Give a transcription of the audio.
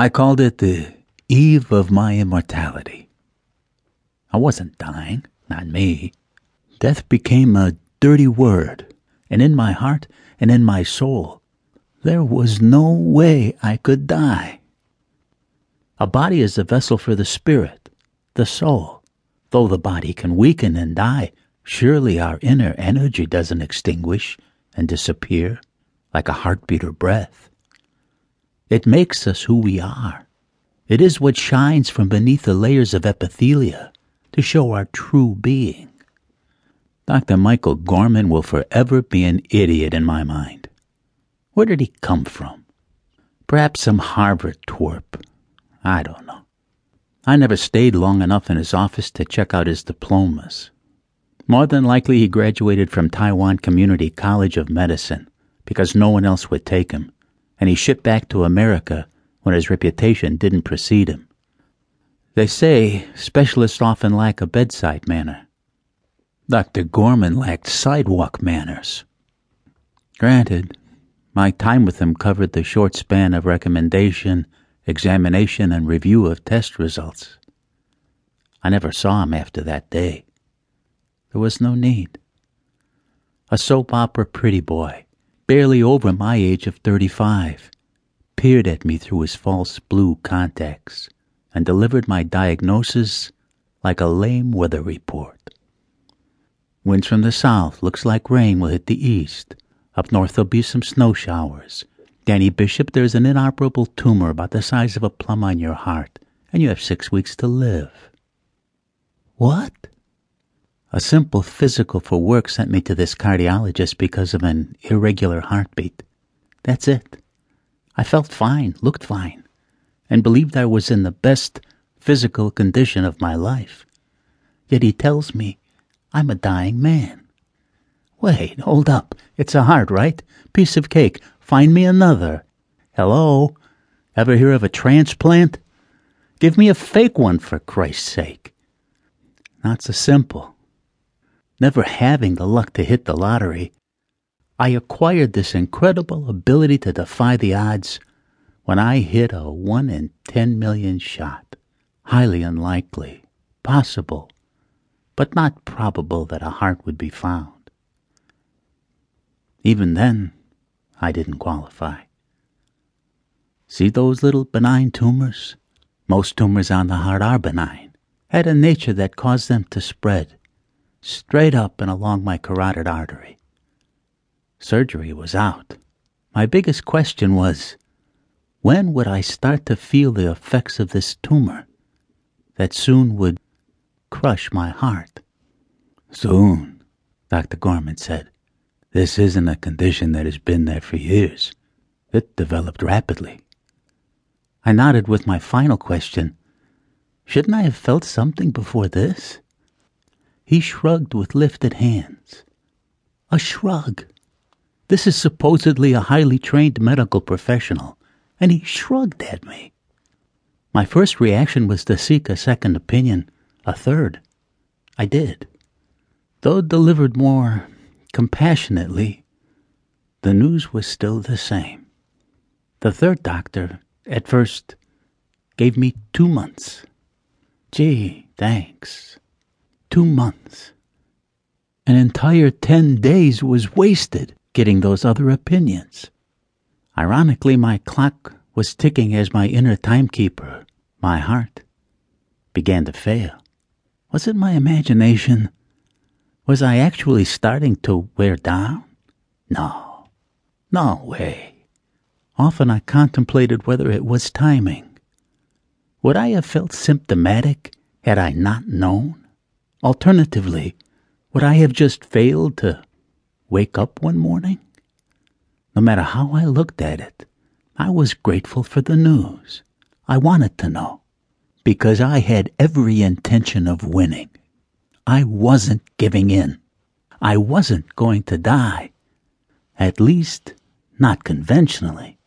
I called it the eve of my immortality. I wasn't dying, not me. Death became a dirty word, and in my heart and in my soul, there was no way I could die. A body is a vessel for the spirit, the soul. Though the body can weaken and die, surely our inner energy doesn't extinguish and disappear like a heartbeat or breath. It makes us who we are. It is what shines from beneath the layers of epithelia to show our true being. Dr. Michael Gorman will forever be an idiot in my mind. Where did he come from? Perhaps some Harvard twerp. I don't know. I never stayed long enough in his office to check out his diplomas. More than likely, he graduated from Taiwan Community College of Medicine because no one else would take him, and he shipped back to America when his reputation didn't precede him. They say specialists often lack a bedside manner. Dr. Gorman lacked sidewalk manners. Granted, my time with him covered the short span of recommendation, examination, and review of test results. I never saw him after that day. There was no need. A soap opera pretty boy, barely over my age of 35, peered at me through his false blue contacts and delivered my diagnosis like a lame weather report. Winds from the south, looks like rain will hit the east. Up north there'll be some snow showers. Danny Bishop, there's an inoperable tumor about the size of a plum on your heart, and you have six weeks to live. What? A simple physical for work sent me to this cardiologist because of an irregular heartbeat. That's it. I felt fine, looked fine and believed I was in the best physical condition of my life. Yet he tells me I'm a dying man. Wait, hold up. It's a heart, right? Piece of cake. Find me another. Hello? Ever hear of a transplant? Give me a fake one, for Christ's sake. Not so simple. Never having the luck to hit the lottery, I acquired this incredible ability to defy the odds when I hit a 1 in 10 million shot. Highly unlikely, possible, but not probable that a heart would be found. Even then, I didn't qualify. See those little benign tumors? Most tumors on the heart are benign, had a nature that caused them to spread straight up and along my carotid artery. Surgery was out. My biggest question was when would I start to feel the effects of this tumor that soon would crush my heart? Soon, Dr. Gorman said. This isn't a condition that has been there for years. It developed rapidly. I nodded with my final question. Shouldn't I have felt something before this? He shrugged with lifted hands. A shrug. This is supposedly a highly trained medical professional and he shrugged at me. My first reaction was to seek a second opinion, a third. I did. Though delivered more compassionately, the news was still the same. The third doctor, at first, gave me two months. Gee, thanks. Two months. An entire ten days was wasted getting those other opinions. Ironically, my clock was ticking as my inner timekeeper, my heart, began to fail. Was it my imagination? Was I actually starting to wear down? No. No way. Often I contemplated whether it was timing. Would I have felt symptomatic had I not known? Alternatively, would I have just failed to wake up one morning? No matter how I looked at it, I was grateful for the news. I wanted to know because I had every intention of winning. I wasn't giving in. I wasn't going to die. At least, not conventionally.